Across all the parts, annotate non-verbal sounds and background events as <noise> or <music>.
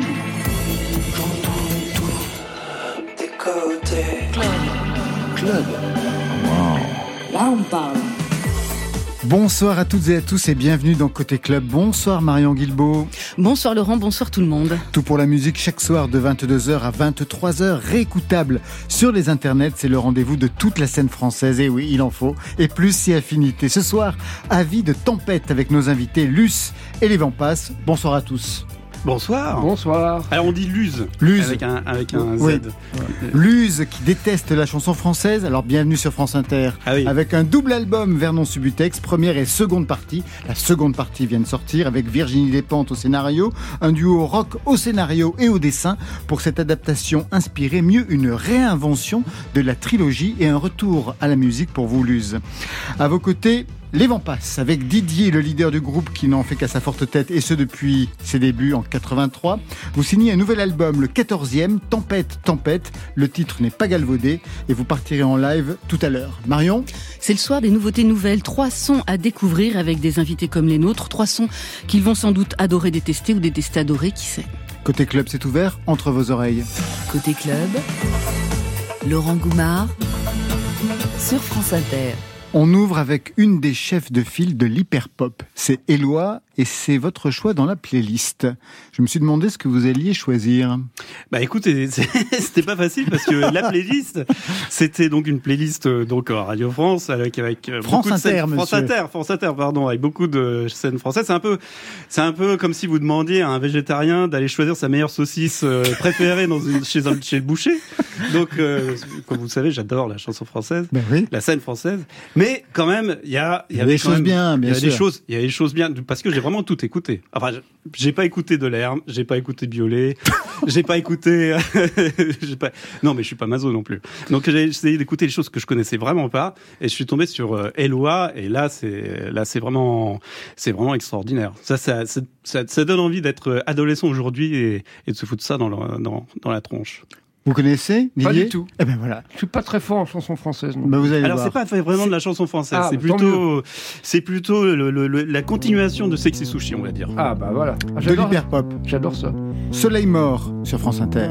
tout. J'entends tout. Des côtés. Club. Club. Là, on parle. Bonsoir à toutes et à tous et bienvenue dans Côté Club. Bonsoir Marion Guilbeault. Bonsoir Laurent, bonsoir tout le monde. Tout pour la musique chaque soir de 22h à 23h, réécoutable sur les internets. C'est le rendez-vous de toute la scène française. Et oui, il en faut. Et plus si affinité. Ce soir, avis de tempête avec nos invités Luce et les Vampas. Bonsoir à tous. Bonsoir. Bonsoir. Alors on dit Luz. Luz. Avec un, avec un Oui. Z. Luz qui déteste la chanson française. Alors bienvenue sur France Inter. Ah oui. Avec un double album Vernon Subutex, première et seconde partie. La seconde partie vient de sortir avec Virginie Despentes au scénario, un duo rock au scénario et au dessin pour cette adaptation inspirée, mieux une réinvention de la trilogie et un retour à la musique pour vous Luz. À vos côtés, les Vampas, avec Didier, le leader du groupe qui n'en fait qu'à sa forte tête, et ce depuis ses débuts en 83. Vous signez un nouvel album, le 14e, Tempête, Tempête. Le titre n'est pas galvaudé, et vous partirez en live tout à l'heure. Marion C'est le soir des nouveautés nouvelles, trois sons à découvrir avec des invités comme les nôtres, trois sons qu'ils vont sans doute adorer détester ou détester adorer, qui sait. Côté club, c'est ouvert entre vos oreilles. Côté club, Laurent Goumard sur France Inter. On ouvre avec une des chefs de file de l'hyperpop. C'est Eloi, et c'est votre choix dans la playlist. Je me suis demandé ce que vous alliez choisir. Bah écoutez, <laughs> c'était pas facile parce que la playlist, c'était donc une playlist euh, donc à Radio France avec avec euh, France beaucoup de Inter, scènes- France. Inter, France Inter, pardon, avec beaucoup de scènes françaises. C'est un peu, c'est un peu comme si vous demandiez à un végétarien d'aller choisir sa meilleure saucisse euh, préférée dans une, chez, un- chez le boucher. Donc, euh, comme vous le savez, j'adore la chanson française. Ben oui. la scène française. Mais quand même, il y a, Il y a avait des choses bien, bien Il y a des sûr. choses, il y a des choses bien, parce que j'ai vraiment tout écouté. Enfin, j'ai pas écouté de l'herbe, j'ai pas écouté Biolay, <laughs> j'ai pas écouté, <laughs> non, mais je suis pas mazo non plus. Donc j'ai essayé d'écouter des choses que je connaissais vraiment pas, et je suis tombé sur euh, Eloi, et là c'est, là c'est vraiment, c'est vraiment extraordinaire. Ça, ça, ça, donne envie d'être adolescent aujourd'hui et, de se foutre ça dans, dans, dans la tronche. Vous connaissez Pas du tout. Eh ben voilà. Je suis pas très fort en chanson française. non. Ben vous allez Alors c'est pas vraiment de la chanson française, Ah, c'est bah, tant plutôt, c'est plutôt le- le- le- la continuation de Sexy Sushi, on va dire. Ah bah voilà. Ah, de J'adore, l'hyperpop. j'adore ça. Soleil mort sur France Inter.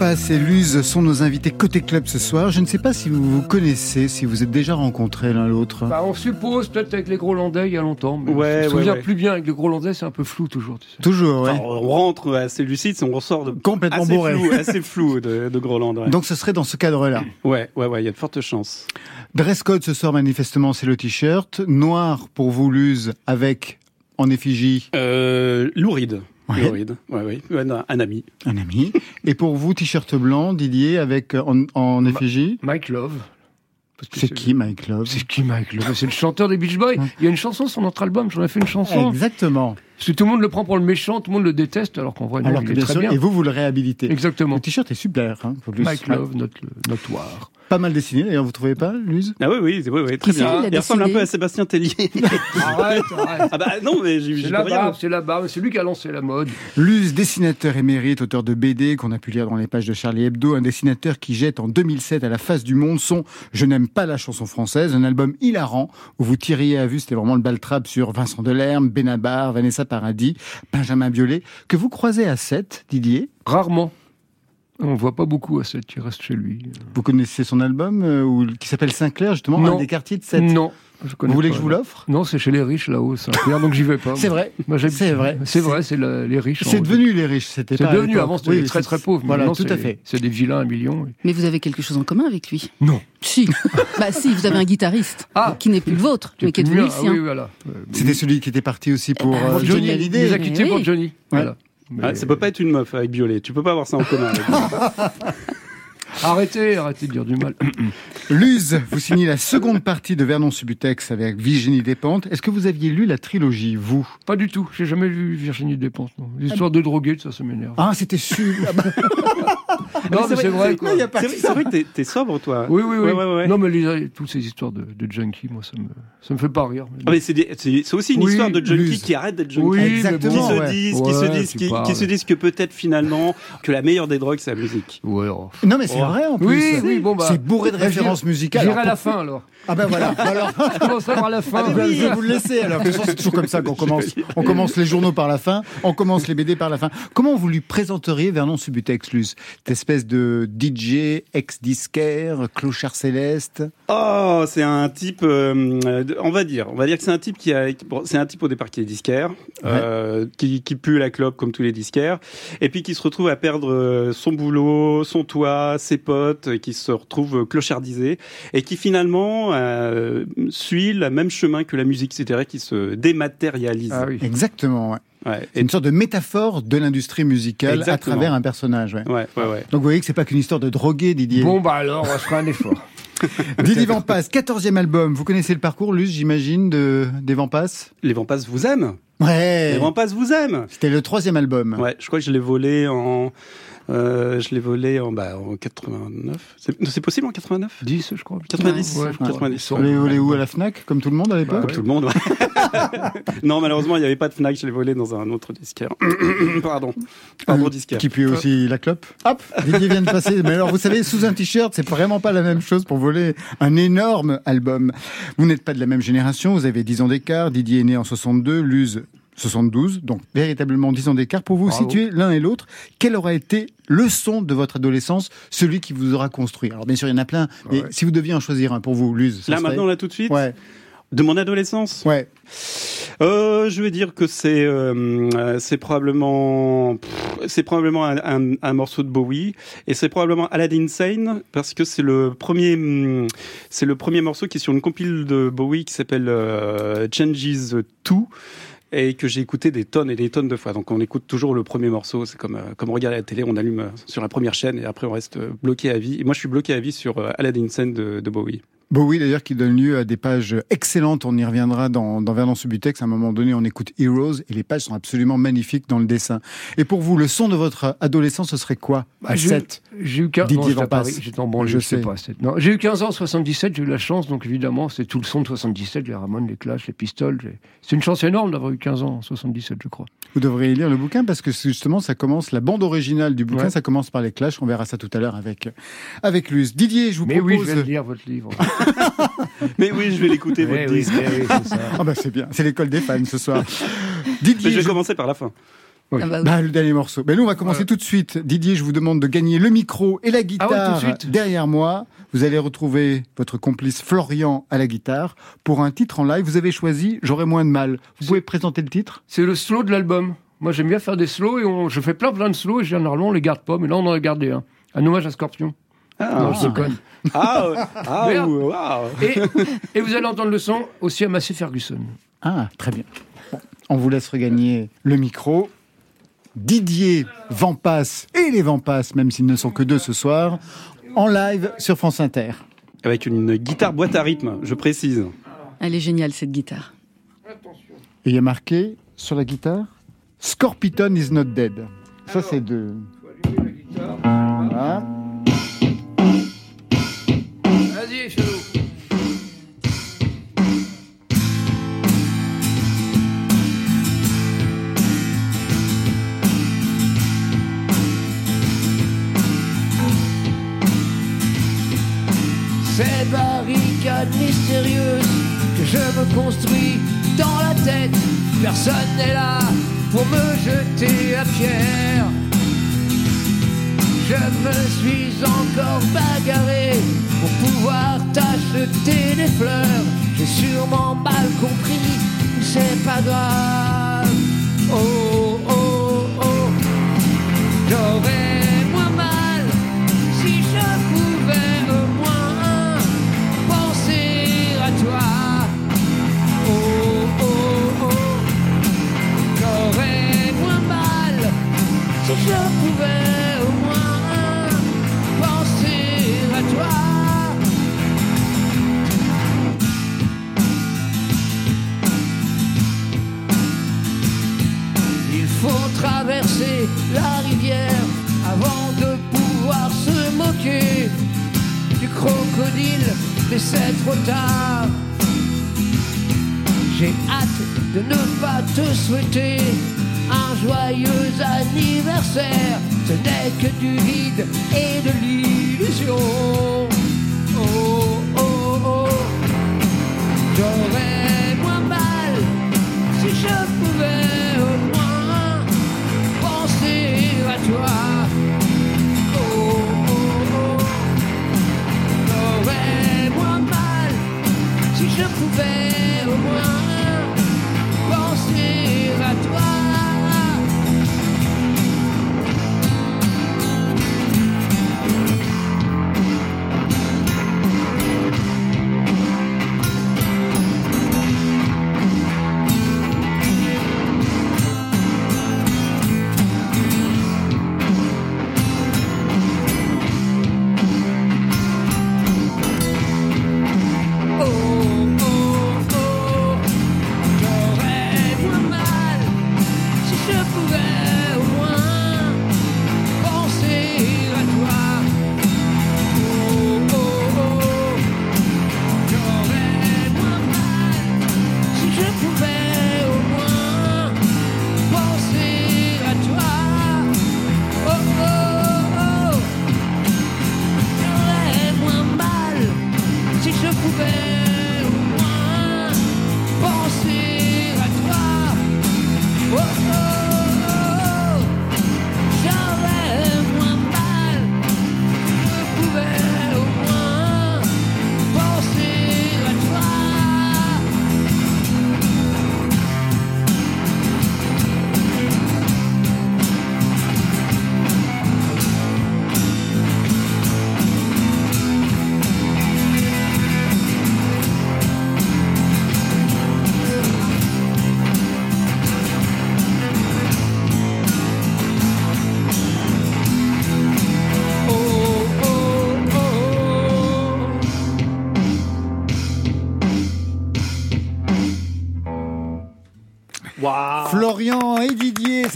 Vampas et Luz sont nos invités côté club ce soir. Je ne sais pas si vous vous connaissez, si vous êtes déjà rencontrés l'un l'autre. Bah, on suppose peut-être avec les Grolandais il y a longtemps. Mais Ouais, je me souviens ouais. plus bien avec les Grolandais, c'est un peu flou toujours. Tu sais. Toujours. Enfin, on rentre assez lucide, on ressort de Complètement assez bourré. flou, assez flou de, de Groland. Ouais. Donc ce serait dans ce cadre-là. ouais, ouais, ouais, il y a de fortes chances. Dress code ce soir manifestement c'est le t-shirt. Noir pour vous Luz avec en effigie Euh, Louride. Ouais. Louride. Ouais, un ami. un ami. Et pour vous t-shirt blanc Didier avec euh, en, en effigie? Mike Love. C'est qui Mike Love? C'est qui Mike Love? C'est le chanteur des Beach Boys. Il y a une chanson sur notre album, j'en ai fait une chanson. Exactement. Parce que tout le monde le prend pour le méchant, tout le monde le déteste, alors qu'en vrai, non, Alors il que est bien très sûr, bien. et vous vous le réhabilitez. Exactement. Le t-shirt est super. Hein, Mike. Love, notre, notoire. Pas mal dessiné d'ailleurs, vous trouvez pas, Luz Ah oui, oui, oui, oui très bien. il a Il ressemble un peu à Sébastien Tellier. <laughs> Arrête, arrête. ah bah non, mais peux la barbe, c'est la barbe, c'est lui qui a lancé la mode. Luz, dessinateur émérite, auteur de BD qu'on a pu lire dans les pages de Charlie Hebdo, un dessinateur qui jette en 2007 à la face du monde son Je n'aime pas la chanson française, un album hilarant où vous tiriez à vue, c'était vraiment le baltrap sur Vincent Delerme, Benabar, Vanessa Paradis, Benjamin Biolay, que vous croisez à 7, Didier. Rarement. On voit pas beaucoup à cette, il reste chez lui. Vous connaissez son album euh, qui s'appelle Saint-Clair, justement, Non. un des quartiers de 7. Non. Je Vous voulez pas, que je vous l'offre? Non, c'est chez les riches là-haut, Saint-Clair, donc j'y vais pas. C'est vrai. C'est vrai. C'est vrai, c'est les riches. C'est devenu les riches, c'était C'est pas à devenu, avant c'était Oui, les très c'est- très pauvres. Voilà, tout à c'est- fait. C'est des vilains à millions. Mais vous avez quelque chose en commun avec lui? Non. Si. bah si, vous avez un guitariste Ah. qui n'est plus le vôtre, mais qui est devenu le Ah sien. oui, voilà. C'était celui qui était parti aussi pour Eh ben, euh, Johnny Il nous a quittés pour Johnny. Voilà. Mais- Ah, ça peut pas être une meuf avec Violet. Tu peux pas avoir ça en commun. avec. <laughs> Arrêtez, arrêtez de dire du mal. <coughs> Luz, vous signez la seconde partie de Vernon Subutex avec Virginie Despentes. Est-ce que vous aviez lu la trilogie, vous? Pas du tout. J'ai jamais vu Virginie Despentes. non. L'histoire de droguer, ça, ça m'énerve. Ah, c'était super. <laughs> non, mais c'est vrai, quoi. Il y a pas C'est vrai, ça. c'est vrai que t'es- t'es sobre, toi. Oui, oui, oui. Ouais, ouais, ouais. Non, mais les, toutes ces histoires de, de junkies, moi, ça me, ça me fait pas rire. Ah, mais c'est des- c'est c'est aussi une Oui, histoire de junkies Luz. qui arrêtent d'être junkies. Oui, Exactement, qui se ouais. disent, qui se disent, qui, se disent que peut-être finalement que la meilleure des drogues c'est la musique. Ouais, oh. Non, mais c'est Oh. vrai en plus. Oui, oui, bon, bah. C'est bourré de références musicales. J'irai à la fin, alors. Ah ben voilà. <laughs> Alors, <laughs> Je commencerai par la fin. ah ben, je vais vous le laisser. Alors, c'est toujours comme ça qu'on <laughs> commence. On commence les journaux par la fin, on commence les BD par la fin. Comment vous lui présenteriez Vernon Subutex, Luz Cette espèce de DJ, ex-disquaire, clochard céleste? Oh, c'est un type, euh, on va dire, on va dire que c'est un type qui a, bon, c'est un type au départ qui est disquaire, euh, qui, qui pue la clope comme tous les disquaires, et puis qui se retrouve à perdre euh, son boulot, son toit, ses potes, et qui se retrouve clochardisé, et qui finalement euh, suit le même chemin que la musique, c'est-à-dire qui se dématérialise. Ah oui. Exactement, ouais. Ouais, C'est une sorte de métaphore de l'industrie musicale Exactement. à travers un personnage. Ouais. ouais, ouais, ouais. Donc vous voyez que c'est pas qu'une histoire de droguer, Didier. Bon, bah alors, on fera un effort. <laughs> Didier Vampas, 14e album. Vous connaissez le parcours, Luz, j'imagine, de, des Vampas Les Vampas vous aiment. Ouais. Les Vampas vous aiment. C'était le troisième album. Ouais, je crois que je l'ai volé en, euh, je l'ai volé en, bah, en 89. C'est c'est possible en 89 10, je crois. 90, Ouais, je crois. 90. Vous l'avez volé où à la Fnac, comme tout le monde à l'époque? Bah Comme tout le monde. <laughs> non, malheureusement, il n'y avait pas de Fnac. Je l'ai volé dans un autre disquaire. <coughs> Pardon. Pardon, disquaire. Qui pue aussi la clope. Hop, Didier vient de passer. Mais alors, vous savez, sous un t-shirt, c'est vraiment pas la même chose pour voler un énorme album. Vous n'êtes pas de la même génération, vous avez 10 ans d'écart. Didier est né en 62, Luz 72, donc véritablement 10 ans d'écart. Pour vous Bravo. situer l'un et l'autre, quel aura été le son de votre adolescence, celui qui vous aura construit? Alors bien sûr, il y en a plein, mais Ouais. si vous deviez en choisir un pour vous, Luz, ça Là, serait- maintenant, là, tout de suite. Ouais, De mon adolescence. ouais. Euh, je vais dire que c'est euh, euh, c'est probablement c'est probablement un, un, un morceau de Bowie et c'est probablement Aladdin Sane parce que c'est le premier c'est le premier morceau qui est sur une compile de Bowie qui s'appelle euh, Changes 2 et que j'ai écouté des tonnes et des tonnes de fois. Donc on écoute toujours le premier morceau, c'est comme euh, comme regarder la télé, on allume euh, sur la première chaîne et après on reste euh, bloqué à vie. Et moi je suis bloqué à vie sur euh, Aladdin de, de Bowie. Bowie d'ailleurs qui donne lieu à des pages excellentes, on y reviendra dans, dans Vernon Subutex, à un moment donné on écoute Heroes et les pages sont absolument magnifiques dans le dessin. Et pour vous, le son de votre adolescence, ce serait quoi? À j'ai- 7 J'ai eu 15 Didier non, j'étais en banlieue, Je je sais sais. pas. Non, j'ai eu 15 ans en 77, j'ai eu la chance, donc évidemment, c'est tout le son de 77, les Ramones, les Clash, les Pistols. j'ai- C'est une chance énorme d'avoir eu 15 ans en 77, je crois. Vous devriez lire le bouquin parce que justement ça commence, la bande originale du bouquin, Ouais. ça commence par les clashs, on verra ça tout à l'heure avec, avec Luz. Didier, je vous Mais oui, propose... je vais lire, votre livre. <laughs> Mais oui, je vais l'écouter Eh votre oui, disque. eh oui, c'est ça. Ah bah c'est bien, c'est l'école des fans ce soir. Mais Didier, je vais je- commencer par la fin. Oui. Ah bah oui. Bah, le dernier morceau. Ben nous, on va commencer Voilà. tout de suite. Didier, je vous demande de gagner le micro et la guitare Ah ouais, tout de suite. derrière moi. Vous allez retrouver votre complice Florian à la guitare pour un titre en live. Vous avez choisi J'aurai moins de mal. Vous pouvez présenter le titre? C'est le slow de l'album. Moi, j'aime bien faire des slows et on- je fais plein plein de slows et généralement on les garde pas, mais là on en a gardé un. Un hommage à Scorpion. Ah, Non, je déconne. ah, ah, <laughs> waouh. Et, et vous allez entendre le son aussi à Massey Ferguson. Ah, très bien. Bon, on vous laisse regagner le micro. Didier Vampas et les Vampas, même s'ils ne sont que deux ce soir, en live sur France Inter. Avec une guitare boîte à rythme, je précise. Elle est géniale cette guitare. Et il y a marqué sur la guitare Scorpiton is not dead. Ça, c'est de. Voilà. Ces barricades mystérieuses que je me construis dans la tête, personne n'est là pour me jeter à pierre. Je me suis encore bagarré pour pouvoir t'acheter des fleurs. J'ai sûrement mal compris, c'est pas grave. Oh, oh, oh, j'aurais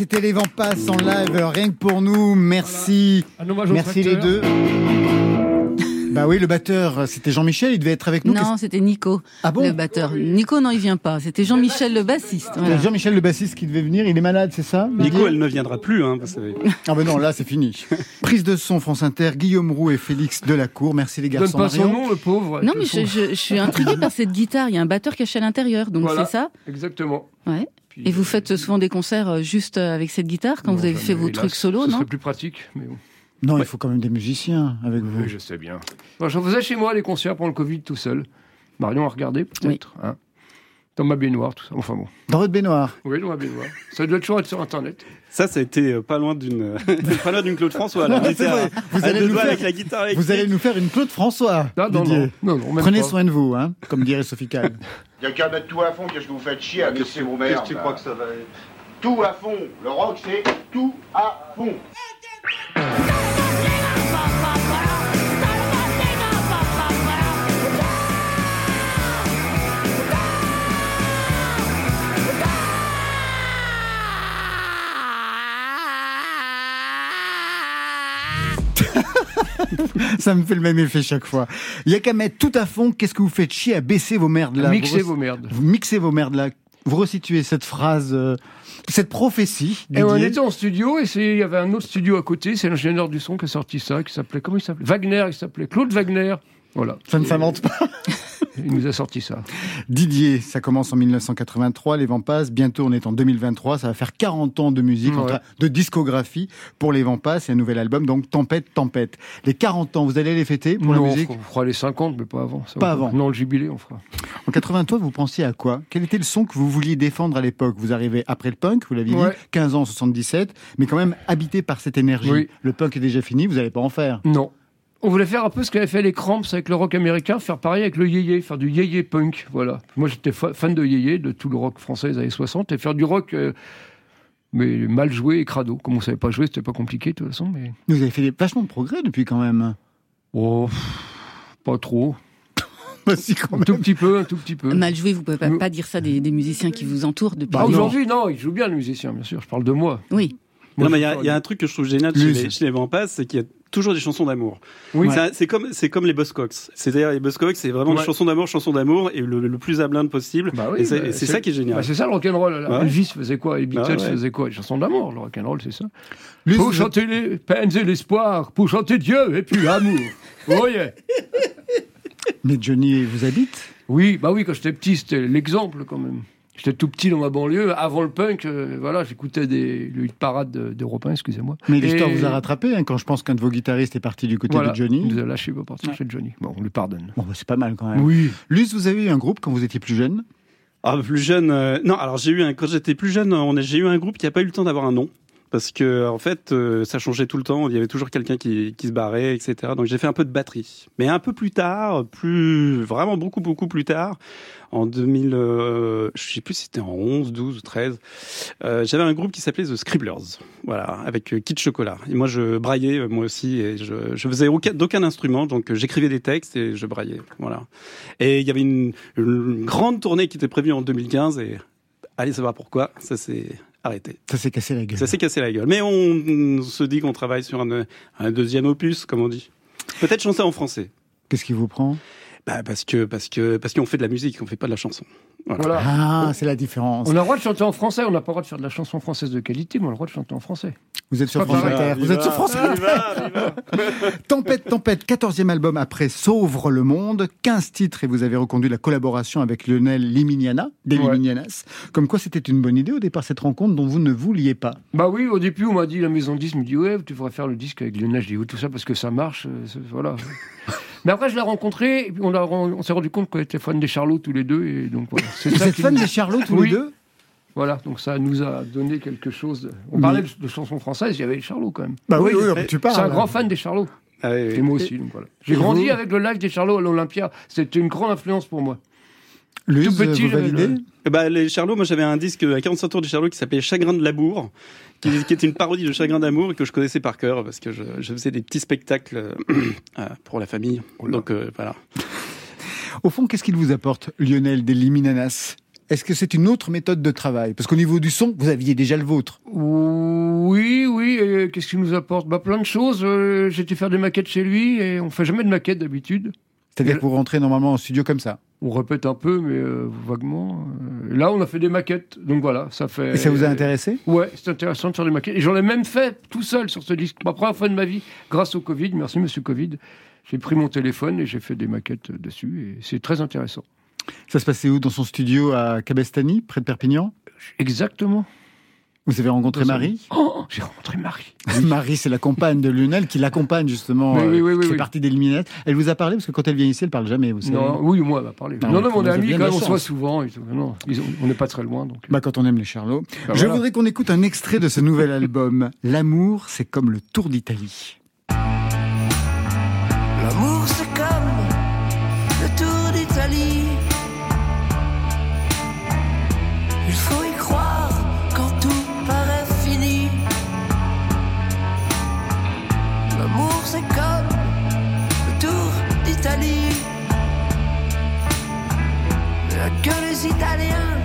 c'était les Vampas en live, rien que pour nous. Merci. Merci les deux. Bah oui, le batteur, c'était Jean-Michel, il devait être avec nous. Non, c'était Nico, Ah bon le batteur. Nico, non, il vient pas. C'était Jean-Michel, le bassiste. Voilà. Jean-Michel le bassiste qui devait venir, il est malade, c'est ça Nico, elle ne viendra plus. Hein, vous savez. <laughs> Ah ben non, là c'est fini. Prise de son France Inter, Guillaume Roux et Félix Delacour. Merci les Donne garçons. pas son Marion. nom, le pauvre. Non, mais je, façon. je- je suis intriguée par cette guitare. Il y a un batteur caché à l'intérieur, donc Voilà. c'est ça? Exactement. Ouais. Puis, Et vous faites souvent des concerts euh, juste euh, avec cette guitare quand non, vous avez fait vos hélas. trucs solo, Ce non serait plus pratique, mais bon. Non, Ouais. il faut quand même des musiciens avec vous. Oui, je sais bien. Bon, J'en faisais chez moi les concerts pendant le Covid tout seul. Marion a regardé, peut-être. hein. Dans ma baignoire, tout ça. Enfin bon. Dans votre baignoire. Oui, dans ma baignoire. Ça doit toujours être sur Internet. Ça, ça a été euh, pas loin d'une, <laughs> pas loin d'une Claude François. Là. Vrai. Vous allez nous faire- avec la guitare Vous allez nous faire une Claude François. Ah, non, Didier. non, non, même Prenez pas. soin de vous, hein, comme dirait Sophie Kahn. Y'a qu'à mettre tout à fond, qu'est-ce que vous faites chier à merdes Qu'est-ce que tu crois que ça va être? Tout à fond Le rock, c'est tout à fond <laughs> Ça me fait le même effet chaque fois. Il y a qu'à mettre tout à fond. Qu'est-ce que vous faites chier à baisser vos merdes là Mixez vous, vos merdes. Vous mixez vos merdes là. Vous resituez cette phrase, euh, cette prophétie. Et on était en studio et il y avait un autre studio à côté, c'est l'ingénieur du son qui a sorti ça, qui s'appelait, comment il s'appelait? Wagner, il s'appelait Claude Wagner. Voilà. Ça ne s'invente pas. Il nous a sorti ça. Didier, ça commence en 1983, les vents passent. Bientôt, on est en 2023. Ça va faire 40 ans de musique, Ouais. de discographie pour les vents passent. Et un nouvel album, donc Tempête, Tempête. Les 40 ans, vous allez les fêter pour non, la musique on fera les 50, mais pas avant. Ça Pas va avant. Non, le jubilé, on fera. En 83, vous pensiez à quoi? Quel était le son que vous vouliez défendre à l'époque? Vous arrivez après le punk, vous l'aviez Ouais. dit, 15 ans en 77, mais quand même habité par cette énergie. Oui. Le punk est déjà fini, vous n'allez pas en faire. Non. On voulait faire un peu ce qu'avaient fait les Cramps avec le rock américain, faire pareil avec le yéyé, faire du yéyé punk. Voilà. Moi, j'étais fa- fan de yéyé, de tout le rock français des années 60, et faire du rock, euh, mais mal joué et crado. Comme on savait pas jouer, c'était pas compliqué de toute façon, mais. Vous avez fait des, vachement de progrès depuis quand même. Oh, pas trop. <laughs> Bah, si, quand Un tout petit peu, un tout petit peu. Mal joué, vous pouvez pas, Oui. pas dire ça des, des musiciens qui vous entourent depuis. Bah, aujourd'hui, non, ils jouent bien, les musiciens, bien sûr. Je parle de moi. Oui. Moi, Non, mais il y, a- y un truc que je trouve génial chez les, chez les Passent, c'est qu'il y a toujours des chansons d'amour. Oui. C'est comme, c'est comme les Buzzcocks. C'est-à-dire, les Buzzcocks, c'est vraiment Ouais. des chansons d'amour, chansons d'amour, et le, le plus ablinde possible. Bah oui, et c'est bah, c'est ça qui est génial. Bah, c'est ça le rock'n'roll. Ouais. Elvis faisait quoi Les Beatles Bah ouais. faisaient quoi? Les chansons d'amour. Le rock'n'roll, c'est ça. Luce, Pour chanter les peines et l'espoir, pour chanter Dieu et puis l'amour. Oh yeah. Mais Johnny vous habite? Oui, bah oui, quand j'étais petit, c'était l'exemple quand même. J'étais tout petit dans ma banlieue. Avant le punk, euh, voilà, j'écoutais des, le hit parade de- d'Europe 1, excusez-moi. Mais l'histoire Et- vous a rattrapé hein, quand je pense qu'un de vos guitaristes est parti du côté Voilà, de Johnny. Il nous a lâché pour partir chez Johnny. Bon, on lui pardonne. Bon, bah, c'est pas mal quand même. Oui. Luce, vous avez eu un groupe quand vous étiez plus jeune? Ah, plus jeune. euh, Non, alors j'ai eu un, quand j'étais plus jeune, on a- j'ai eu un groupe qui a pas eu le temps d'avoir un nom. Parce que, en fait, euh, ça changeait tout le temps. Il y avait toujours quelqu'un qui, se barrait, etc. Donc j'ai fait un peu de batterie. Mais un peu plus tard, plus, vraiment beaucoup, beaucoup plus tard, en 2000, euh, je sais plus si c'était en 11, 12 ou 13, euh, j'avais un groupe qui s'appelait The Scribblers. Voilà, avec euh, Kid Chocolat. Et moi, je braillais, moi aussi, et je, je faisais aucun, d'aucun instrument. Donc j'écrivais des textes et je braillais. Voilà. Et il y avait une, une grande tournée qui était prévue en 2015 et allez savoir pourquoi, ça s'est arrêté. Ça s'est cassé la gueule. Ça s'est cassé la gueule. Mais on, on se dit qu'on travaille sur un, un deuxième opus, comme on dit. Peut-être chanter en français. Qu'est-ce qui vous prend? Bah parce que parce que parce qu'on fait de la musique, on fait pas de la chanson. Voilà. Voilà. Ah, c'est la différence. On a le droit de chanter en français, on n'a pas le droit de faire de la chanson française de qualité, mais on a le droit de chanter en français. Vous êtes sur Pas France pareil. Inter. Vous êtes sur France Inter. <laughs> Tempête, Tempête, 14e album après Sauvre le monde, 15 titres et vous avez reconduit la collaboration avec Lionel Liminiana, des Ouais. Liminianas. Comme quoi c'était une bonne idée au départ cette rencontre dont vous ne vouliez pas. Bah oui, au début, on m'a dit, la maison de disques me dit, ouais, tu devrais faire le disque avec Lionel. Je dis, oui, tout ça parce que ça marche, euh, voilà. <laughs> Mais après, je l'ai rencontré, et puis on, s'est rendu compte qu'on était fans des Charlots tous les deux, et donc voilà. Vous êtes qui fan nous- des Charlots tous Oui. les deux Voilà, donc ça nous a donné quelque chose. On parlait de, de chansons françaises, il y avait les Charlots quand même. Bah oui, tu parles. C'est un grand fan des Charlots. Ah oui, oui. Et moi aussi, donc voilà. J'ai grandi avec le live des Charlots à l'Olympia. C'était une grande influence pour moi. Luce, tout petit, vous le- Eh ben, les Charlots, moi j'avais un disque à 45 tours des Charlots qui s'appelait Chagrin de Labour, qui, qui était une parodie de Chagrin d'amour et que je connaissais par cœur parce que je, je faisais des petits spectacles euh, euh, pour la famille. Donc euh, voilà. Au fond, qu'est-ce qu'il vous apporte, Lionel des Liminianas Est-ce que c'est une autre méthode de travail? Parce qu'au niveau du son, vous aviez déjà le vôtre. Oui, oui. et Qu'est-ce qu'il nous apporte? Bah, Plein de choses. Euh, J'étais faire des maquettes chez lui et on fait jamais de maquettes d'habitude. C'est-à-dire que vous rentrez normalement en studio comme ça? On répète un peu, mais euh, vaguement. Euh, Là, on a fait des maquettes. Donc voilà, ça fait. Et ça vous a intéressé? Ouais, c'est intéressant de faire des maquettes. Et j'en ai même fait tout seul sur ce disque. Ma première fois de ma vie, grâce au Covid. Merci, monsieur Covid. J'ai pris mon téléphone et j'ai fait des maquettes dessus. Et c'est très intéressant. Ça se passait où Dans son studio à Cabestany, près de Perpignan? Exactement. Vous avez rencontré Marie? Oh, j'ai rencontré Marie. <laughs> Marie, c'est la compagne de Lionel qui l'accompagne justement, Oui, oui, oui, euh, oui, qui fait oui. partie d'Eliminate. Elle vous a parlé? Parce que quand elle vient ici, elle parle jamais, vous savez. Non, oui, moi, elle m'a parlé. Ah, non, oui, non, mon ami, quand on se voit souvent. Non, ils ont- on n'est pas très loin. Donc. Bah, quand on aime les Charlots. Bah, Je voilà. voudrais qu'on écoute un extrait de ce nouvel <laughs> album. L'amour, c'est comme le Tour d'Italie. L'amour c'est comme le tour d'Italie. Il faut y croire quand tout paraît fini. L'amour c'est comme le tour d'Italie. Il n'y a que les Italiens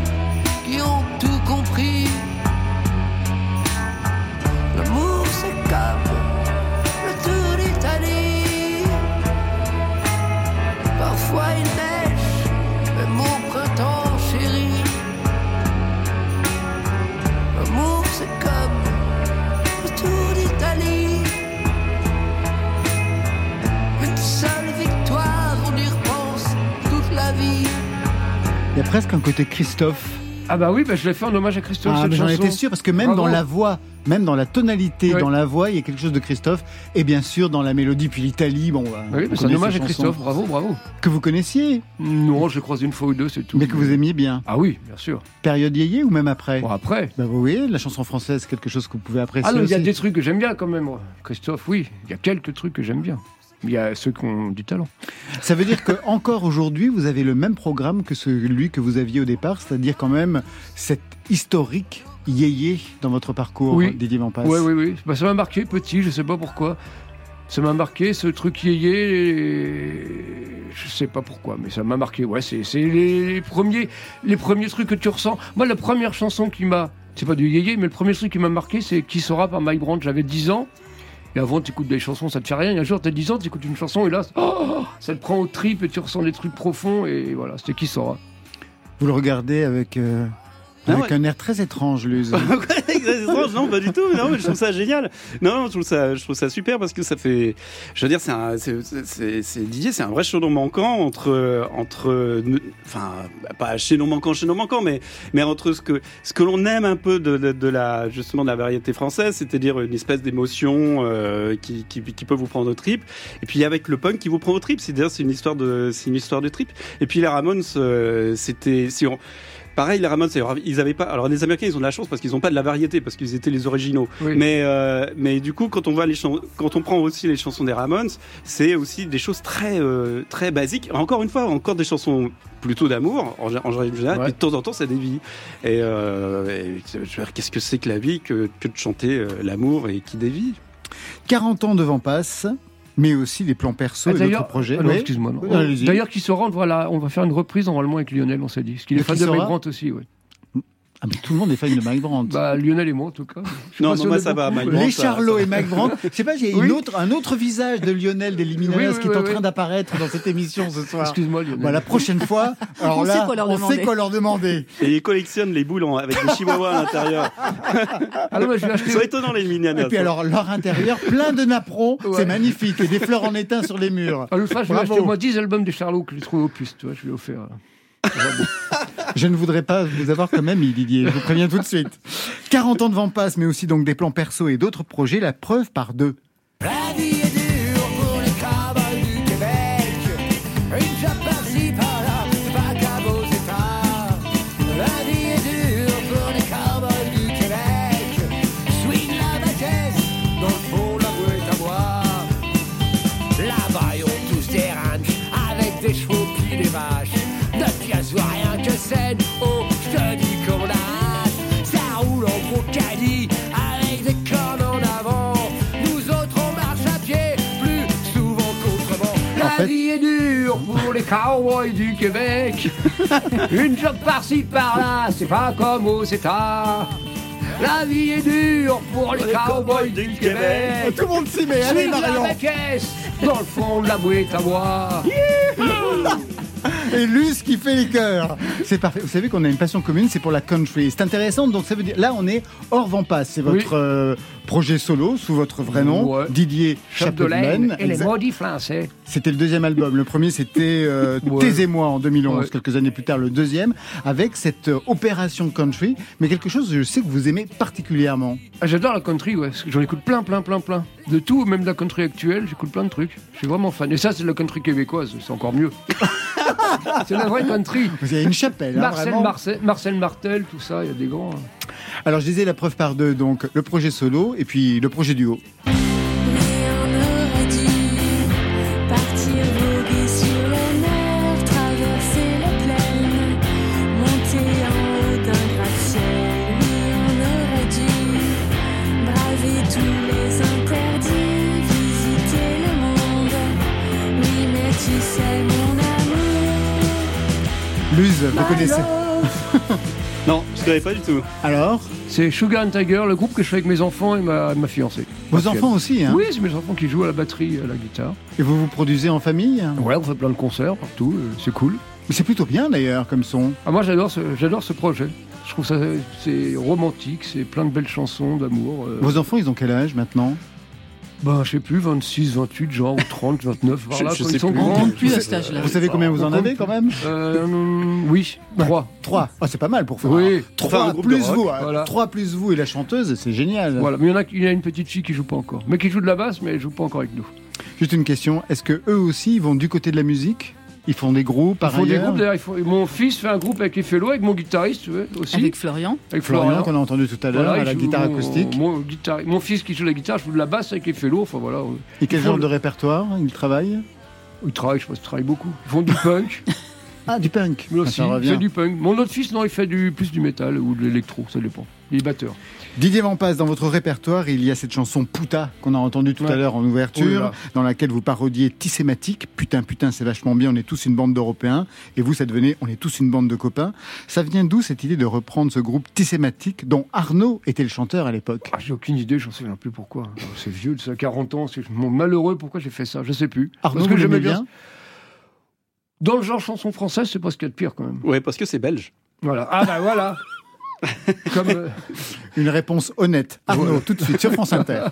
qui ont tout compris. Presque un côté Christophe. Ah bah oui, bah, je l'ai fait en hommage à Christophe. Ah, j'en étais sûr parce que même Bravo. dans la voix, même dans la tonalité, dans la voix, il y a quelque chose de Christophe. Et bien sûr, dans la mélodie, puis l'Italie, bon. bah, oui, c'est un hommage à Christophe. Bravo, bravo. Que vous connaissiez, Non, je l'ai croisé une fois ou deux, c'est tout. mais que vous aimiez bien. Ah oui, bien sûr. Période yéyé ou même après Bon, après. Bah vous voyez, la chanson française, quelque chose que vous pouvez apprécier Ah non, il y a des trucs que j'aime bien quand même. moi. Christophe, oui. Il y a quelques trucs que j'aime bien. Il y a ceux qui ont du talent. Ça veut dire que <laughs> encore aujourd'hui, vous avez le même programme que celui que vous aviez au départ, c'est-à-dire quand même cette historique yéyé dans votre parcours, Oui. Didier Vampas. Oui, oui, oui. Bah, ça m'a marqué petit, je sais pas pourquoi. Ça m'a marqué ce truc yéyé. Je sais pas pourquoi, mais ça m'a marqué. Ouais, c'est c'est les premiers, les premiers trucs que tu ressens. Moi, la première chanson qui m'a. C'est pas du yéyé, mais le premier truc qui m'a marqué, c'est Qui sera par Mike Brandt. J'avais 10 ans. Et avant, tu écoutes des chansons, ça te fait rien. Et un jour, t'as 10 ans, tu écoutes une chanson, et là, oh, ça te prend au trip, et tu ressens des trucs profonds. Et voilà, c'était Qui sera. Vous le regardez avec, euh, avec ouais. un air très étrange, Luz. <laughs> Étrange, non, pas du tout. Non, mais je trouve ça génial. Non, non, je trouve ça, je trouve ça super parce que ça fait, je veux dire, c'est un, c'est, c'est, c'est Didier, c'est un vrai chaînon manquant entre, entre, enfin, pas chaînon manquant, chaînon manquant, mais, mais entre ce que, ce que l'on aime un peu de, de, de la, justement, de la variété française, c'est-à-dire une espèce d'émotion euh, qui, qui, qui peut vous prendre au trip, et puis avec le punk qui vous prend au trip, c'est-à-dire c'est une histoire de, c'est une histoire de trip. Et puis les Ramones, euh, c'était, si on Pareil, les Ramones, ils avaient pas. Alors les Américains, ils ont de la chance parce qu'ils n'ont pas de la variété parce qu'ils étaient les originaux. Oui. Mais euh, mais du coup, quand on voit les chans- quand on prend aussi les chansons des Ramones, c'est aussi des choses très euh, très basiques. Encore une fois, encore des chansons plutôt d'amour en, gé- en général. Ouais. Puis de temps en temps, ça dévie. Et, euh, et qu'est-ce que c'est que la vie que, que de chanter l'amour et qui dévie? 40 ans de Vampas, mais aussi des plans perso Ah, et d'autres projets. Ah Oui. excuse-moi. Oui. D'ailleurs, qui se rend, voilà, on va faire une reprise normalement avec Lionel, on s'est dit. Parce qu'il est fan de sera Mike Brandt aussi, ouais. Ah, mais tout le monde est fan de Mike Brandt. Bah, Lionel et moi, en tout cas. Je sais Non, pas non, si on moi, ça va, Mike mais- Brandt. Les Charlots ça- et Mike Brandt. Je sais pas, il y a Oui. une autre, un autre visage de Lionel des Oui, oui, qui est oui, en train d'apparaître dans cette émission ce soir. Excuse-moi, Lionel. Bah, la prochaine fois, alors <laughs> On là, sait quoi leur on demander. sait quoi leur demander. Et ils collectionnent les boules avec des chihuahuas à l'intérieur. Ah non, mais je vais Ils acheter. sont étonnants les Minianas. Et puis alors, leur intérieur, plein de napperons, Ouais. c'est magnifique. Et des fleurs en étain sur les murs. L'autre fois, je vais acheter au moins 10 albums des Charlots que j'ai trouvé au puce, tu vois, je lui ai offert. Je ne voudrais pas vous avoir comme ami, Didier, je vous préviens tout de suite. 40 ans de Vampas, mais aussi donc des plans perso et d'autres projets, la preuve par deux. La fait- vie est dure pour les cowboys du Québec. <laughs> Une job par-ci par-là, c'est pas comme aux États. La vie est dure pour les cowboys du Québec. Tout le monde s'y met, allez Swing la Marion caisse dans le fond de la boîte à bois. et Luce qui fait les chœurs. C'est parfait. Vous savez qu'on a une passion commune, c'est pour la country. C'est intéressant, donc ça veut dire là on est hors Vampas. C'est votre Oui. euh, projet solo sous votre vrai nom, Ouais. Didier Chapdelaine et les maudits français. C'était le deuxième album. Le premier, c'était euh, <laughs> Ouais. Taisez-moi en 2011. Ouais. Quelques années plus tard, le deuxième, avec cette euh, opération country. Mais quelque chose, je sais que vous aimez particulièrement. Ah, J'adore la country, ouais. J'en écoute plein, plein, plein, plein. De tout, même de la country actuelle, j'écoute plein de trucs. Je suis vraiment fan. Et ça, c'est de la country québécoise, c'est encore mieux. <laughs> c'est la vraie country. Vous avez une chapelle, hein, Marcel. Marcel, Marcel Martel, tout ça, il y a des grands. hein. Alors, je disais la preuve par deux. Donc, le projet solo et puis le projet duo. Luz, vous connaissez. Savais pas du tout. Alors, C'est Sugar and Tiger, le groupe que je fais avec mes enfants et ma, ma fiancée. vos Actuelle. enfants aussi, hein Oui, c'est mes enfants qui jouent à la batterie, à la guitare. Et vous vous produisez en famille? Ouais, on fait plein de concerts partout, euh, c'est cool. Mais C'est plutôt bien d'ailleurs comme son. Ah, moi, j'adore ce, j'adore ce projet. Je trouve ça c'est romantique, c'est plein de belles chansons d'amour. euh. Vos enfants, ils ont quel âge maintenant? Bah, je sais plus, 26, 28, genre, ou 30, 29, par Je- là, je sais ils sont plus. Grands. plus à cet âge-là. Vous savez combien vous en avez quand même? Euh, oui, 3. Trois. Ah, c'est pas mal pour faire. Oui. Pour faire Trois un groupe de plus rock. vous. hein. Voilà. Trois plus vous et la chanteuse, c'est génial. Voilà, mais il y en a, il y a une petite fille qui joue pas encore. Mais qui joue de la basse, mais elle joue pas encore avec nous. Juste une question. Est-ce que eux aussi ils vont du côté de la musique? Ils font des groupes Ils par font des groupes, d'ailleurs. ils font- Mon fils fait un groupe avec Effello, avec mon guitariste, tu vois, aussi. Avec Florian. avec Florian qu'on a entendu tout à l'heure Voilà, à il la joue guitare mon- acoustique. Mon, guitare- mon fils qui joue la guitare, je joue de la basse avec Effello. Enfin voilà. Et quel Ils genre de répertoire ils travaillent Ils travaillent, je pense qu'ils travaillent beaucoup. Ils font du <laughs> punk. Ah, du punk. Lui aussi, ça il revient. du punk. Mon autre fils, non, il fait du, plus du métal ou de l'électro, ça dépend. Il est batteur. Didier Vampas, dans votre répertoire, il y a cette chanson Puta qu'on a entendue tout à l'heure en ouverture, dans laquelle vous parodiez Tissématique. Putain, putain, c'est vachement bien, on est tous une bande d'Européens. Et vous, ça devenait On est tous une bande de copains. Ça vient d'où cette idée de reprendre ce groupe Tissématique dont Arnaud était le chanteur à l'époque? Ah, j'ai aucune idée, j'en sais plus pourquoi. C'est vieux, ça a 40 ans, c'est mon malheureux, pourquoi j'ai fait ça? Je sais plus. Arnaud, Parce que j'aimais bien? Dans le genre chanson française, c'est pas ce qu'il y a de pire quand même. Ouais, parce que c'est belge. Voilà. Ah bah voilà <laughs> Comme. euh, Une réponse honnête. Arnaud, Voilà. tout de suite sur France Inter.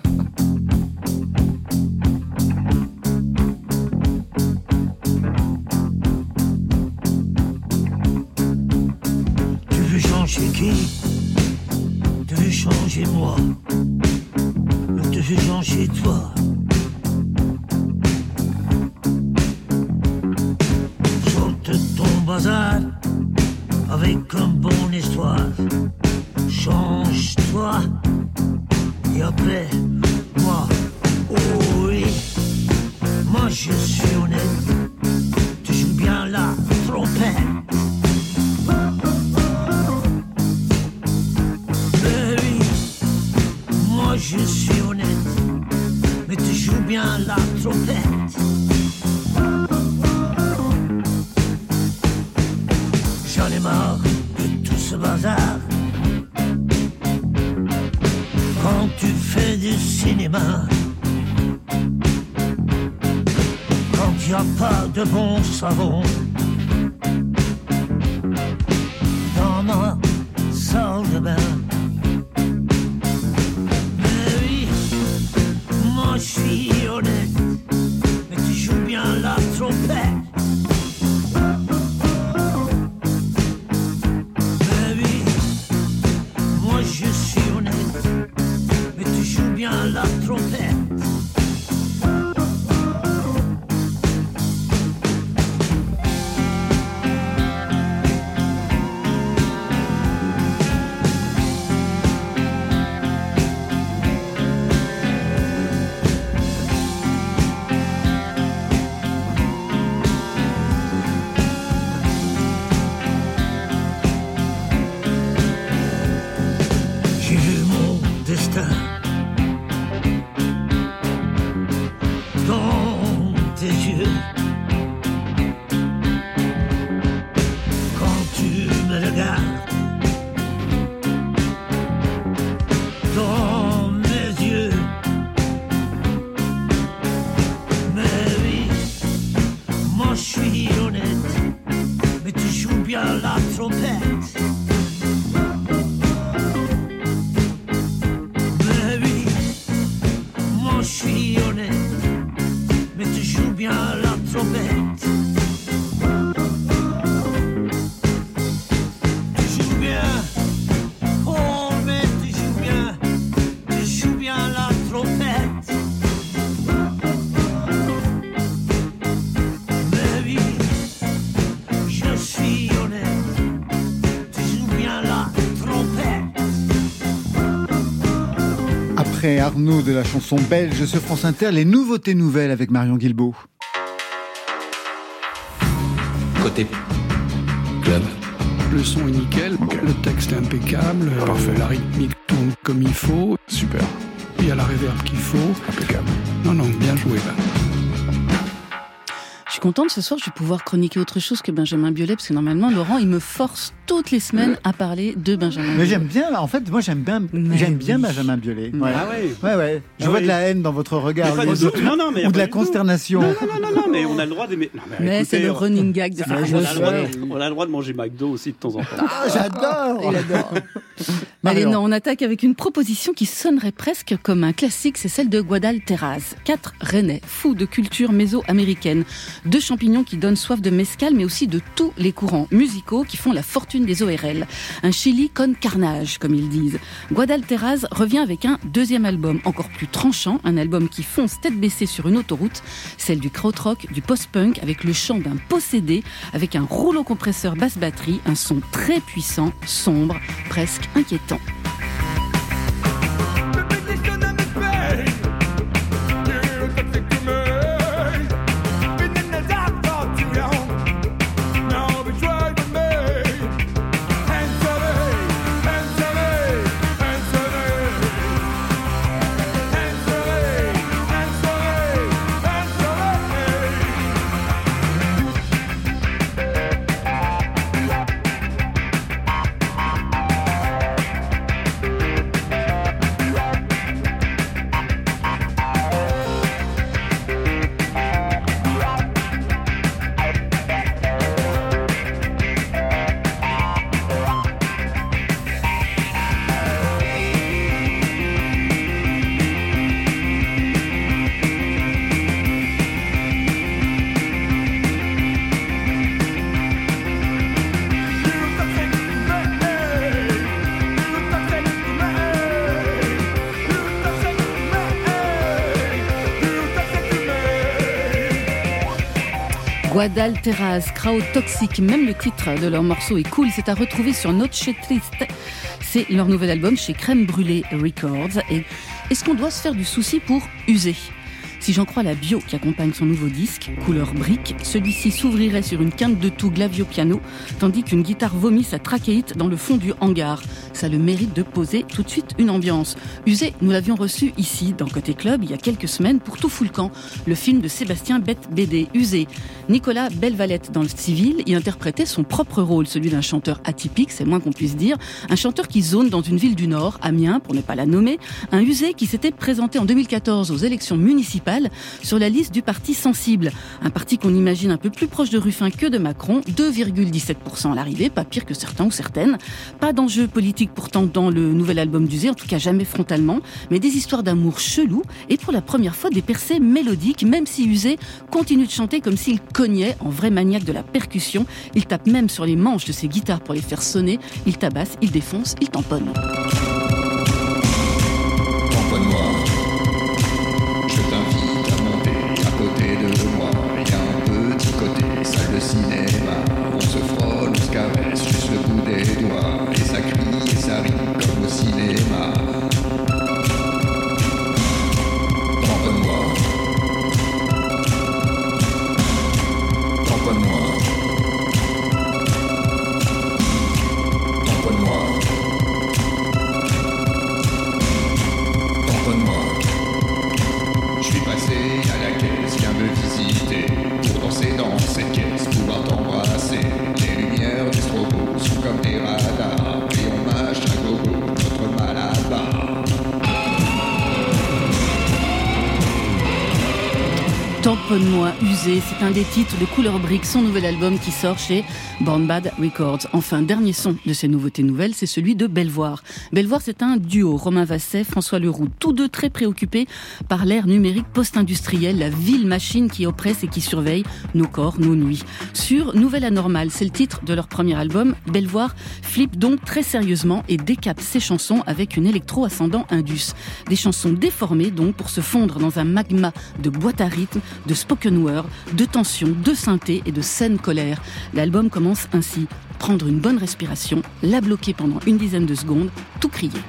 Tu veux changer qui? Tu veux changer moi? Ou tu veux changer toi? Chante ton bazar avec une bonne histoire. Change-toi et après moi. Oh oui, moi je suis honnête. Tu joues bien la trompette. Baby, moi je suis honnête, mais tu joues bien la trompette. Quand tu fais du cinéma, quand il n'y a pas de bon savon, Après Arnaud de la chanson belge sur France Inter, les nouveautés nouvelles avec Marion Guilbault. Côté club. Le son est nickel, le texte est impeccable, euh, la rythmique tourne comme il faut. Super. Il y a la réverb qu'il faut. Impeccable. Non, non, bien joué. Je suis contente ce soir, je vais pouvoir chroniquer autre chose que Benjamin Biolay, parce que normalement, Laurent, il me force toutes les semaines à parler de Benjamin Mais j'aime bien, en fait, moi j'aime bien, j'aime bien Benjamin Biolay. Ouais. Ah ouais. Ouais, ouais. Je Ah vois oui. de la haine dans votre regard. Mais pas Louise. du tout. Non, non, mais ou de la consternation. Non, non, non, non, mais on a le droit d'aimer. Mais c'est le on- running gag de on, cette a le droit de, on a le droit de manger McDo aussi de temps en temps. Ah, j'adore. Il adore. Mais <laughs> allez, non, on attaque avec une proposition qui sonnerait presque comme un classique, c'est celle de Guadalteraz. Quatre Rennais, fous de culture méso-américaine. Deux champignons qui donnent soif de mescal, mais aussi de tous les courants musicaux qui font la fortune des ORL. Un Chili con carnage, comme ils disent. Guadalteraz revient avec un deuxième album, encore plus tranchant, un album qui fonce tête baissée sur une autoroute, celle du krautrock, du post-punk, avec le chant d'un possédé, avec un rouleau compresseur basse-batterie, un son très puissant, sombre, presque inquiétant. Guadalteras, Crowd Toxic, même le titre de leur morceau est cool, c'est à retrouver sur Noche Triste. C'est leur nouvel album chez Crème Brûlée Records. Et est-ce qu'on doit se faire du souci pour user? Si j'en crois la bio qui accompagne son nouveau disque, couleur brique, celui-ci s'ouvrirait sur une quinte de tout glavio piano, tandis qu'une guitare vomit sa trachéite dans le fond du hangar. Ça le mérite de poser tout de suite une ambiance. Usé, nous l'avions reçu ici, dans Côté Club, il y a quelques semaines, pour Tout fout le camp, le film de Sébastien Bette BD. Usé, Nicolas Belvalette dans le civil y interprétait son propre rôle, celui d'un chanteur atypique, c'est moins qu'on puisse dire, un chanteur qui zone dans une ville du Nord, Amiens, pour ne pas la nommer, un usé qui s'était présenté en 2014 aux élections municipales sur la liste du parti Sensible, un parti qu'on imagine un peu plus proche de Ruffin que de Macron, 2,17% à l'arrivée, pas pire que certains ou certaines. Pas d'enjeu politique pourtant dans le nouvel album d'Uzé, en tout cas jamais frontalement, mais des histoires d'amour chelous et pour la première fois des percées mélodiques, même si Uzé continue de chanter comme s'il cognait en vrai maniaque de la percussion. Il tape même sur les manches de ses guitares pour les faire sonner, il tabasse, il défonce, il tamponne. Un des titres de Couleur Brique, son nouvel album qui sort chez Born Bad Records. Enfin, dernier son de ces nouveautés nouvelles, c'est celui de Belvoir. Belvoir, c'est un duo, Romain Vasset, François Leroux, tous deux très préoccupés par l'ère numérique post-industrielle, la ville machine qui oppresse et qui surveille nos corps, nos nuits. Sur Nouvelle Anormale, c'est le titre de leur premier album, Belvoir flippe donc très sérieusement et décape ses chansons avec une électro-ascendant indus. Des chansons déformées donc pour se fondre dans un magma de boîte à rythme, de spoken word, de tension, de synthé et de scène colère. L'album commence ainsi. Prendre une bonne respiration, la bloquer pendant une dizaine de secondes, tout crier.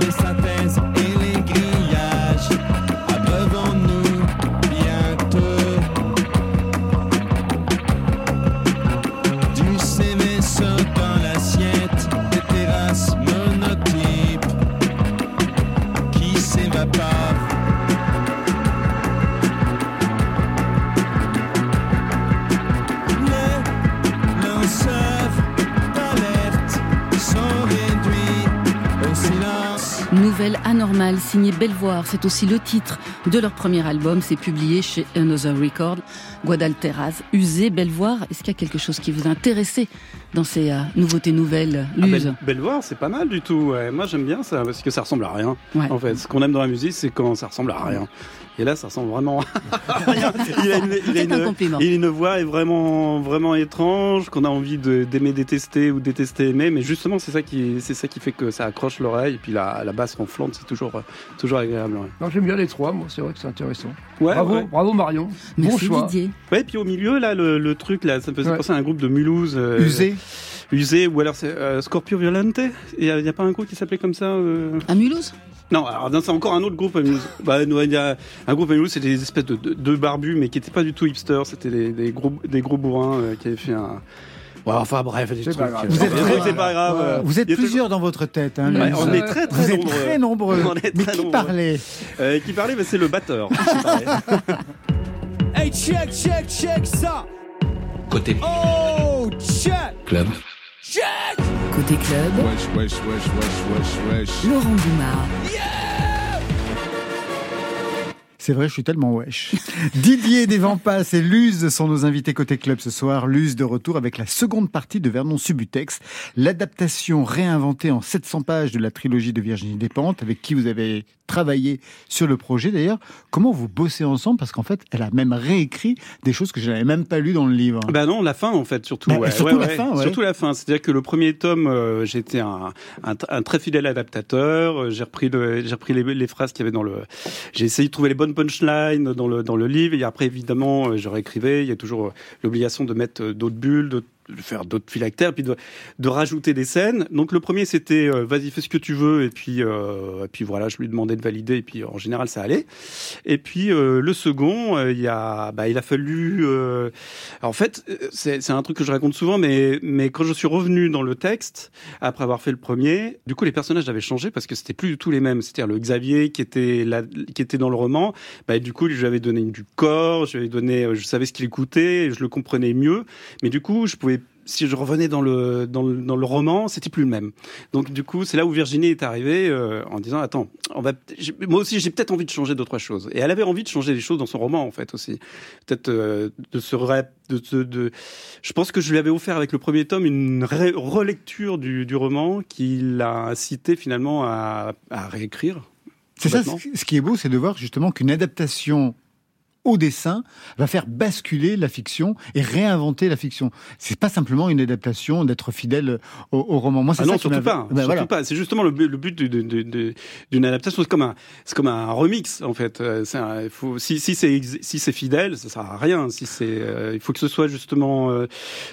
Les silence. Nouvelle anormale signée Belvoir, c'est aussi le titre de leur premier album, c'est publié chez Another Record, Guadalteras, usé Belvoir. Est-ce qu'il y a quelque chose qui vous intéressait dans ces euh, nouveautés nouvelles, Ah, Luz Belvoir, c'est pas mal du tout. ouais. Moi, j'aime bien ça parce que ça ressemble à rien. Ouais. En fait, ce qu'on aime dans la musique, c'est quand ça ressemble à rien. Et là, ça ressemble vraiment. <laughs> Il a une, il a un une- compliment. il a une voix est vraiment, vraiment étrange, qu'on a envie de- d'aimer détester ou détester aimer. Mais justement, c'est ça qui, c'est ça qui fait que ça accroche l'oreille. Et puis la, la basse ronflante, c'est toujours, toujours agréable. ouais. Non, j'aime bien les trois, moi, c'est vrai que c'est intéressant. Ouais, bravo, ouais. bravo Marion. bon choix. Ouais, puis au milieu, là, le, le truc, là, ça me faisait Ouais. penser à un groupe de Mulhouse. euh, Usé Usé, ou alors c'est euh, Scorpio Violente. Il n'y a pas un groupe qui s'appelait comme ça euh À Mulhouse? Non, alors c'est encore un autre groupe à Mulhouse. <laughs> bah, non, il y a un groupe à Mulhouse, c'était des espèces de, de, de barbus, mais qui n'étaient pas du tout hipsters. C'était des, des gros, des gros bourrins euh, qui avaient fait un. Ouais, enfin bref, des C'est trucs. pas grave. euh, Vous êtes très- pas grave. Ouais. Vous êtes toujours- plusieurs dans votre tête. Hein, Ouais, on est très très Vous êtes nombreux. très nombreux. <laughs> On est Mais très qui nombreux. parlait Euh, Qui parlait, bah, c'est le batteur. <laughs> Hey, check, check, check ça. Côté Oh, check, club. check. Côté club, Wesh, wesh, wesh, wesh, wesh, wesh. Laurent Goumard. C'est vrai, je suis tellement wesh. <laughs> Didier Desvampas et Luz sont nos invités côté club ce soir. Luz de retour avec la seconde partie de Vernon Subutex, l'adaptation réinventée en 700 pages de la trilogie de Virginie Despentes, avec qui vous avez travaillé sur le projet d'ailleurs. Comment vous bossez ensemble? Parce qu'en fait, elle a même réécrit des choses que je n'avais même pas lues dans le livre. Bah non, la fin en fait, surtout. Bah, ouais, surtout ouais, la ouais. fin. Surtout la fin. C'est-à-dire que le premier tome, euh, j'étais un, un, un très fidèle adaptateur. Euh, J'ai repris, le, j'ai repris les, les phrases qu'il y avait dans le. J'ai essayé de trouver les bonnes punchlines dans le dans le livre. Et après, évidemment, euh, je réécrivais. Il y a toujours euh, l'obligation de mettre euh, d'autres bulles, d'autres de faire d'autres phylactères, puis de, de rajouter des scènes. Donc le premier c'était euh, vas-y fais ce que tu veux et puis euh, et puis voilà je lui demandais de valider et puis en général ça allait. Et puis euh, le second euh, il y a bah il a fallu euh, en fait c'est un truc que je raconte souvent mais mais quand je suis revenu dans le texte après avoir fait le premier du coup les personnages avaient changé parce que c'était plus du tout les mêmes c'est-à-dire le Xavier qui était là qui était dans le roman bah du coup je lui avais donné du corps je lui avais donné je savais ce qu'il écoutait je le comprenais mieux mais du coup je pouvais si je revenais dans le dans le, dans le roman, c'était plus le même. Donc du coup, c'est là où Virginie est arrivée euh, en disant attends, on va moi aussi j'ai peut-être envie de changer d'autres choses. Et elle avait envie de changer des choses dans son roman en fait aussi. Peut-être euh, de se ré- de, de je pense que je lui avais offert avec le premier tome une relecture du, du roman qui l'a incité finalement à, à réécrire. C'est ça, ce qui est beau, c'est de voir justement qu'une adaptation au dessin va faire basculer la fiction et réinventer la fiction. C'est pas simplement une adaptation d'être fidèle au, au roman. Moi, c'est Ah ça non, surtout pas. Ben surtout voilà. pas. C'est justement le but, le du- d'une adaptation. C'est comme un, c'est comme un remix en fait. Euh, un- faut, si, si c'est si c'est fidèle, ça sert à rien. Si c'est, euh, il faut que ce soit justement, euh,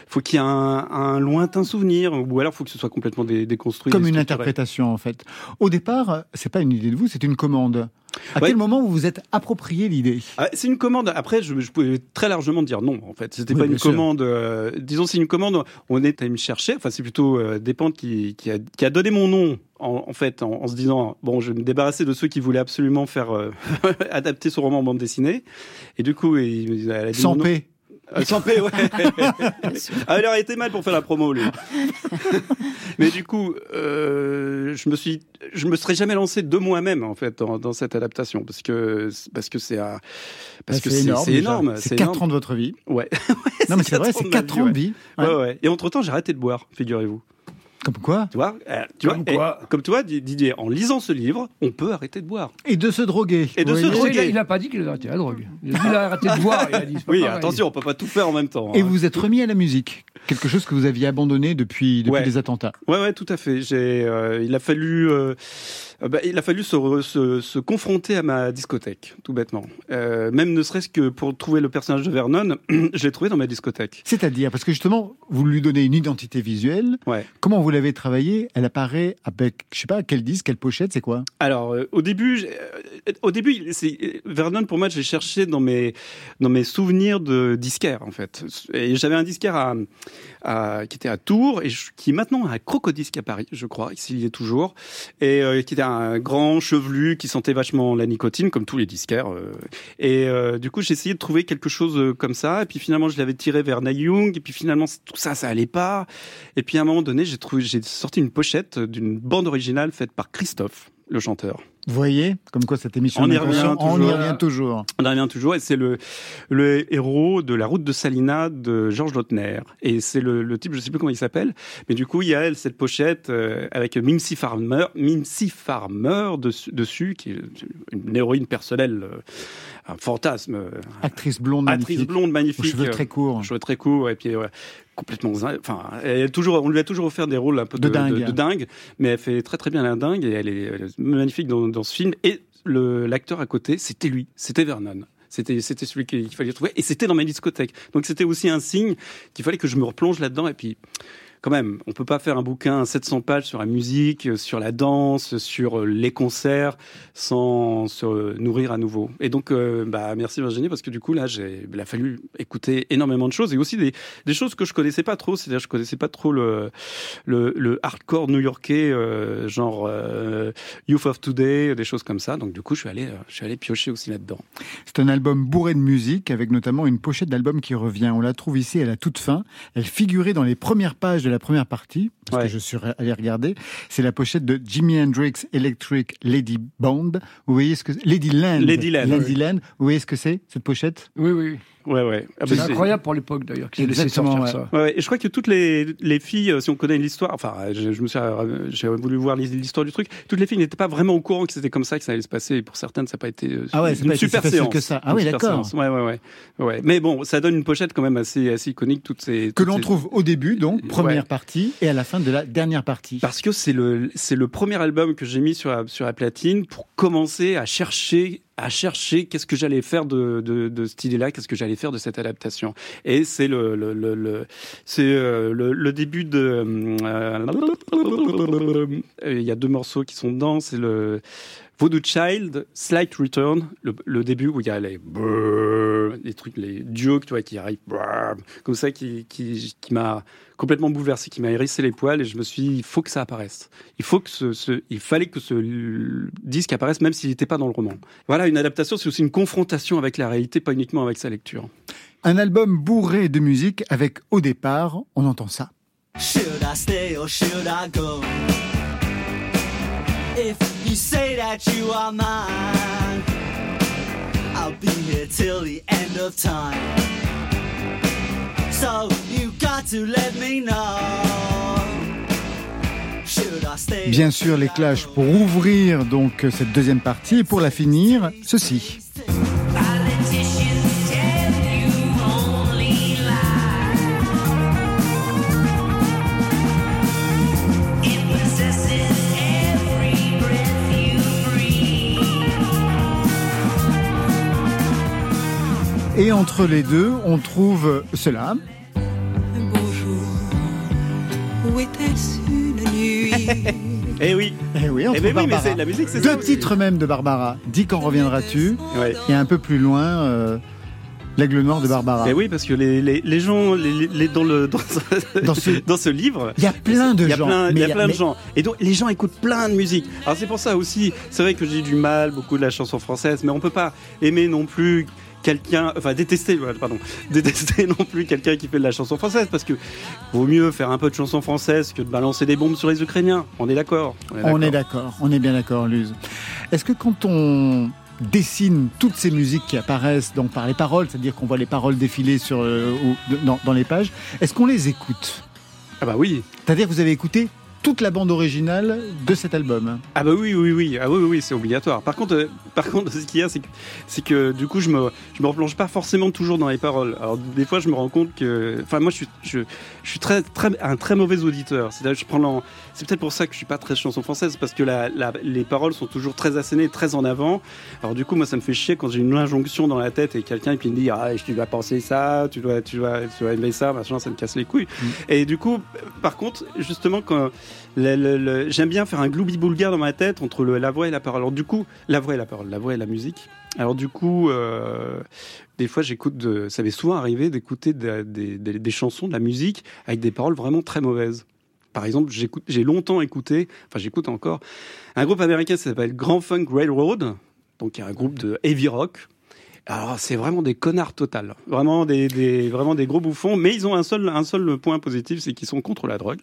faut qu'il y ait un, un lointain souvenir, ou alors faut que ce soit complètement dé- déconstruit. Comme une interprétation en fait. Au départ, c'est pas une idée de vous, c'est une commande. À Ouais. quel moment vous vous êtes approprié l'idée? Ah, c'est une commande. Après, je, je pouvais très largement dire non. En fait, c'était Oui, pas une sûr. commande. euh, disons, c'est une commande. On est allé me chercher. Enfin, c'est plutôt euh, Despentes qui, qui, a, qui a donné mon nom. En, en fait, en, en se disant bon, je vais me débarrasser de ceux qui voulaient absolument faire euh, <laughs> adapter son roman en bande dessinée. Et du coup, il, elle a dit Sans paix. Euh, sans paix, ouais. <laughs> ah, il aurait été mal pour faire la promo, lui. <laughs> Mais du coup, euh, je me suis, je me serais jamais lancé de moi-même en fait dans, dans cette adaptation parce que parce que c'est parce Bah, que c'est énorme, c'est déjà. énorme. C'est 4 énorme. ans de votre vie. Ouais. <laughs> Non, mais c'est vrai, c'est de 4 ma ans de vie, vie. Ouais, Ouais. ouais. Et entre temps, j'ai arrêté de boire, figurez-vous. Comme quoi Tu vois, euh, tu Comme vois, et quoi comme tu vois, Didier, en lisant ce livre, on peut arrêter de boire. Et de se droguer. Et de se droguer. Il n'a pas dit qu'il a arrêté la drogue. Il a arrêté de boire. Il a dit, Oui, pareil. attention, on peut pas tout faire en même temps. Et hein. vous vous êtes remis à la musique. Quelque chose que vous aviez abandonné depuis, depuis Ouais. les attentats. Ouais, ouais, tout à fait. J'ai, euh, il a fallu, euh, euh, bah, il a fallu se, se, se confronter à ma discothèque, tout bêtement. Euh, même ne serait-ce que pour trouver le personnage de Vernon, <clears throat> je l'ai trouvé dans ma discothèque. C'est-à-dire, parce que justement, vous lui donnez une identité visuelle. Ouais. Comment vous l'avez travaillée Elle apparaît avec, je sais pas, quel disque, quelle pochette, c'est quoi? Alors, euh, au début, au début, Vernon, pour moi, j'ai cherché dans mes, dans mes souvenirs de disquaire, en fait. Et j'avais un disquaire à, à- qui était à Tours et je- qui est maintenant à Crocodisque à Paris, je crois, s'il y est toujours, et qui était un grand chevelu qui sentait vachement la nicotine, comme tous les disquaires. euh. Et euh, du coup, j'ai essayé de trouver quelque chose euh, comme ça, et puis finalement, je l'avais tiré vers Neil Young, et puis finalement, tout ça, ça allait pas. Et puis à un moment donné, j'ai sorti une pochette d'une bande originale faite par Christophe, le chanteur. Vous voyez Comme quoi cette émission On y revient on y toujours. revient toujours. On en revient toujours, et c'est le, le héros de La route de Salina de Georges Lautner. Et c'est le, le type, je sais plus comment il s'appelle, mais du coup, il y a elle, cette pochette euh, avec Mimsy Farmer, Mimsy Farmer dessus, dessus, qui est une héroïne personnelle, euh, un fantasme. Actrice blonde Actrice magnifique. blonde magnifique. Aux cheveux très courts. Cheveux très courts, et puis ouais, complètement enfin elle toujours on lui a toujours offert des rôles un peu de, De dingue. de dingue, mais elle fait très très bien la dingue et elle est, elle est magnifique dans, dans ce film et l'acteur à côté c'était lui c'était Vernon c'était c'était celui qu'il fallait trouver et c'était dans ma discothèque donc c'était aussi un signe qu'il fallait que je me replonge là-dedans et puis quand même, on peut pas faire un bouquin à 700 pages sur la musique, sur la danse, sur euh, les concerts, sans se nourrir à nouveau. Et donc, euh, bah, merci Virginie, parce que du coup, là, j'ai, il a fallu écouter énormément de choses et aussi des, choses que je connaissais pas trop. C'est-à-dire, je connaissais pas trop le, le, hardcore new-yorkais, euh, genre Youth of Today, des choses comme ça. Donc, du coup, je suis allé, je suis allé piocher aussi là-dedans. C'est un album bourré de musique avec notamment une pochette d'album qui revient. On la trouve ici à la toute fin. Elle figurait dans les premières pages de la première partie, parce que je suis allé regarder. C'est la pochette de Jimi Hendrix Electric Lady Band. Vous voyez ce que Lady Land. Lady Land, Lady oui. Land. Vous voyez ce que c'est cette pochette? Oui, oui. Ouais, ouais. Ah, C'est incroyable pour l'époque d'ailleurs qu'ils aient sortir ouais. ça. Ouais, et je crois que toutes les, les filles, euh, si on connaît l'histoire, enfin, je, je me suis, euh, j'ai voulu voir l'histoire du truc. Toutes les filles n'étaient pas vraiment au courant que c'était comme ça que ça allait se passer. Et pour certaines, ça n'a pas été euh, Ah ouais, une pas été super facile séance. que ça. Ah oui, d'accord. Ouais, ouais, ouais, ouais. Mais bon, ça donne une pochette quand même assez, assez iconique. Toutes ces Que l'on ces- trouve au début, donc première Ouais. partie, et à la fin de la dernière partie. Parce que c'est le, c'est le premier album que j'ai mis sur la, sur la platine pour commencer à chercher, à chercher qu'est-ce que j'allais faire de, de, de cette idée-là, qu'est-ce que j'allais faire de cette adaptation. Et c'est le, le, le, c'est euh, le, début de. euh, Il y a deux morceaux qui sont dedans. C'est le Voodoo Child, Slight Return, le, début où il y a les trucs, les duos, tu qui arrivent comme ça, qui, qui, qui m'a complètement bouleversé, qui m'a hérissé les poils, et je me suis dit, il faut que ça apparaisse. Il faut que ce, ce- il fallait que ce disque apparaisse, même s'il n'était pas dans le roman. Voilà, une adaptation, c'est aussi une confrontation avec la réalité, pas uniquement avec sa lecture. Un album bourré de musique avec, au départ, on entend ça. Should I stay or should I go? If you say that you are mine, I'll be here till the end of time. So Bien sûr, les Clash pour ouvrir donc cette deuxième partie et pour la finir, ceci. Et entre les deux, on trouve cela. Où était-ce une nuit <laughs> Eh oui. Eh oui, on Eh ben oui, mais la musique, c'est Deux ça. titres même de Barbara. Dis quand reviendras-tu Ouais. Et un peu plus loin, euh, l'aigle noir de Barbara. Eh oui, parce que les, les, les gens, les, les- les- dans, le, <laughs> dans, ce, Dans ce- dans ce livre, Il y a plein de il y a gens. plein, il y a plein de gens. Et donc, les gens écoutent plein de musique. Alors, c'est pour ça aussi, c'est vrai que j'ai du mal, beaucoup de la chanson française, mais on peut pas aimer non plus quelqu'un, enfin détester, pardon, <laughs> détester non plus quelqu'un qui fait de la chanson française, parce que vaut mieux faire un peu de chanson française que de balancer des bombes sur les Ukrainiens. On est d'accord. On est d'accord, on est bien d'accord, Luz. Est-ce que quand on dessine toutes ces musiques qui apparaissent donc par les paroles, c'est-à-dire qu'on voit les paroles défiler sur, euh, ou- dans, dans les pages, est-ce qu'on les écoute? Ah bah oui. C'est-à-dire que vous avez écouté toute la bande originale de cet album Ah bah oui, oui, oui, ah oui, oui, c'est obligatoire. Par contre, euh, <laughs> par contre, ce qu'il y a, c'est que, c'est que du coup, je me, je me replonge pas forcément toujours dans les paroles. Alors des fois, je me rends compte que, enfin, moi, je suis, je, je suis très, très, un très mauvais auditeur. C'est-à-dire, je prends c'est peut-être pour ça que je suis pas très chanson française, parce que la, la- les paroles sont toujours très assénées, très en avant. Alors du coup, moi, ça me fait chier quand j'ai une injonction dans la tête et quelqu'un qui me dit, ah, tu dois penser ça, tu dois, tu dois, tu dois aimer ça, machin, ça me casse les couilles. Et du coup, par contre, justement, quand j'aime bien faire un gloubi-boulga dans ma tête entre le- la voix et la parole. Alors du coup, la voix et la parole, la voix et la musique. Alors du coup, euh, des fois, j'écoute, ça m'est souvent arrivé d'écouter de- des- chansons, de la musique avec des paroles vraiment très mauvaises. Par exemple, j'ai longtemps écouté, enfin j'écoute encore, un groupe américain qui s'appelle Grand Funk Railroad, donc il y un groupe de heavy rock. Alors c'est vraiment des connards total, vraiment des, des- vraiment des gros bouffons, mais ils ont un seul, un seul point positif, c'est qu'ils sont contre la drogue.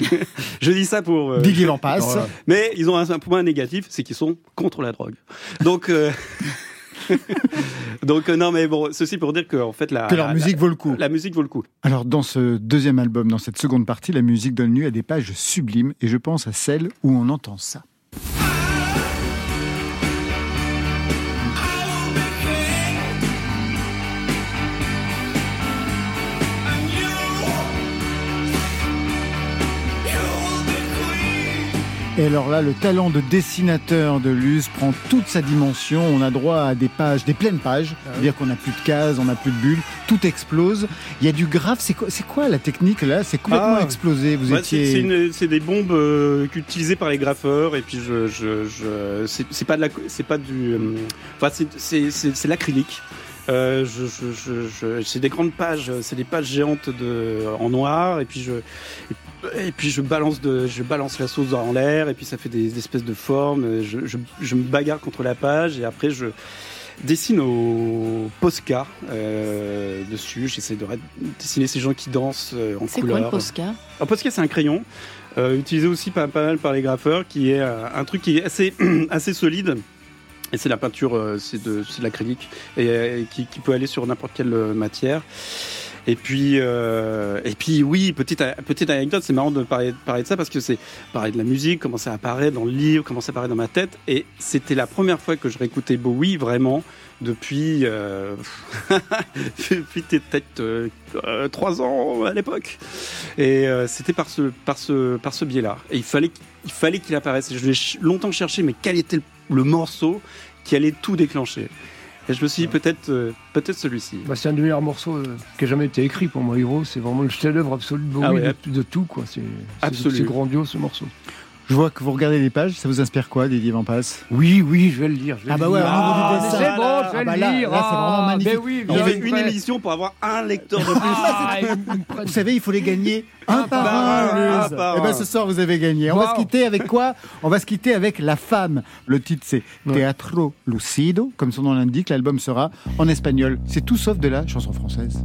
<laughs> Je dis ça pour... euh, Big il en passe. Mais ils ont un, un point négatif, c'est qu'ils sont contre la drogue. Donc... euh, <laughs> Donc euh, non mais bon, ceci pour dire que en fait la Que leur la- musique la- vaut le coup. La musique vaut le coup. Alors dans ce deuxième album, dans cette seconde partie, la musique donne lieu à des pages sublimes et je pense à celle où on entend ça. Et alors là, le talent de dessinateur de Luz prend toute sa dimension. On a droit à des pages, des pleines pages. C'est-à-dire qu'on n'a plus de cases, on n'a plus de bulles. Tout explose. Il y a du graphe. C'est quoi, c'est quoi la technique là? C'est complètement Ah. explosé. Vous étiez. c'est- c'est une- c'est des bombes euh, utilisées par les graffeurs et puis je, je, je c'est pas de la, c'est pas du, euh, enfin c'est- c'est c'est- c'est l'acrylique. Euh, je, je, je, je- c'est des grandes pages, c'est des pages géantes de, en noir et puis je et puis je balance de, je balance la sauce en l'air et puis ça fait des espèces de formes. Je, je, je me bagarre contre la page et après je dessine au Posca euh, dessus. J'essaie de dessiner ces gens qui dansent euh, en C'est quoi couleur. le Posca? Un Posca, c'est un crayon euh, utilisé aussi pas, pas mal par les graffeurs, qui est euh, un truc qui est assez, <clears throat> assez solide. Et c'est la peinture, euh, c'est de, de l'acrylique, et, euh, qui, peut aller sur n'importe quelle euh, matière. Et puis, et puis oui, petite, petite anecdote, c'est marrant de parler, de ça parce que c'est parler de la musique, comment ça apparaît dans le livre, comment ça apparaît dans ma tête. Et c'était la première fois que je réécoutais Bowie vraiment depuis, <laughs> depuis peut-être euh, euh, trois ans à l'époque. Et c'était par ce, par ce, par ce biais-là. Et il fallait, il fallait qu'il apparaisse. Et je l'ai longtemps cherché, mais quel était le, le morceau qui allait tout déclencher Et je me suis dit peut-être, euh, peut-être celui-ci. Bah, c'est un des meilleurs morceaux euh, qui a jamais été écrit pour moi, Hero. C'est vraiment le chef-d'œuvre absolu de Bowie Ah ouais. de, de tout. quoi. C'est c'est- Absolu. c'est grandiose ce morceau. Je vois que vous regardez les pages, ça vous inspire quoi, Didier Van Passe Oui, oui, je vais le lire. je vais Ah bah ouais, Ah, c'est bon, je vais Ah bah le lire. là, c'est vraiment Ah, magnifique. mais oui, On fait une émission pour avoir un lecteur de plus. Ah, <laughs> Vous savez, il faut les gagner un par un. un, par Eh ben, un. ce soir, vous avez gagné. On va se quitter avec quoi? On va se quitter avec La Femme. Le titre, c'est Teatro Lucido. Comme son nom l'indique, l'album sera en espagnol. C'est tout sauf de la chanson française.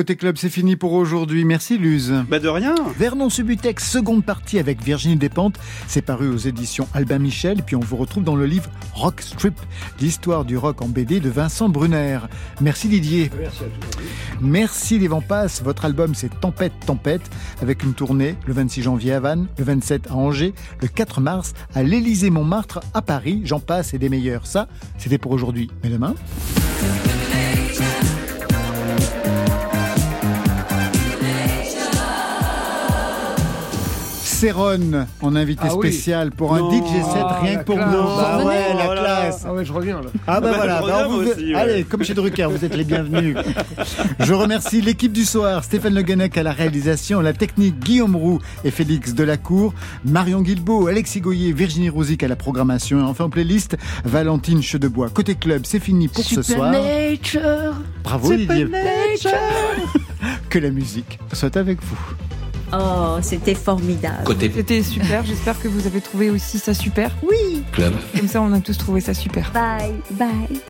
Côté club, c'est fini pour aujourd'hui. Merci Luz. Bah de rien. Vernon Subutex, seconde partie avec Virginie Despentes. C'est paru aux éditions Albin Michel. Puis on vous retrouve dans le livre Rock Strip, l'histoire du rock en BD de Vincent Brunner. Merci Didier. Merci à tous. Merci les Vents Passent. Votre album c'est Tempête Tempête avec une tournée le 26 janvier à Vannes, le 27 à Angers, le 4 mars à l'Élysée Montmartre à Paris. J'en passe et des meilleurs. Ça, c'était pour aujourd'hui. Mais demain. Céron en invité Ah oui. spécial pour un Non. DJ set Ah, rien que pour classe. nous. Bah ouais, la Oh classe. Ah ouais, je reviens là. Ah bah <laughs> Bah, voilà, bah, vous- moi aussi, ouais. allez, comme chez Drucker, vous êtes les bienvenus. Je remercie l'équipe du soir, Stéphane Le Guenec à la réalisation, la technique Guillaume Roux et Félix Delacour, Marion Guilbeault, Alexis Goyer, Virginie Rouzic à la programmation et enfin en playlist, Valentine Chedebois. Côté club, c'est fini pour ce soir. Nature. Bravo Olivier. <laughs> Que la musique soit avec vous. Oh, c'était formidable. C'était super, j'espère que vous avez trouvé aussi ça super. Oui. Club. Comme ça, on a tous trouvé ça super. Bye, bye.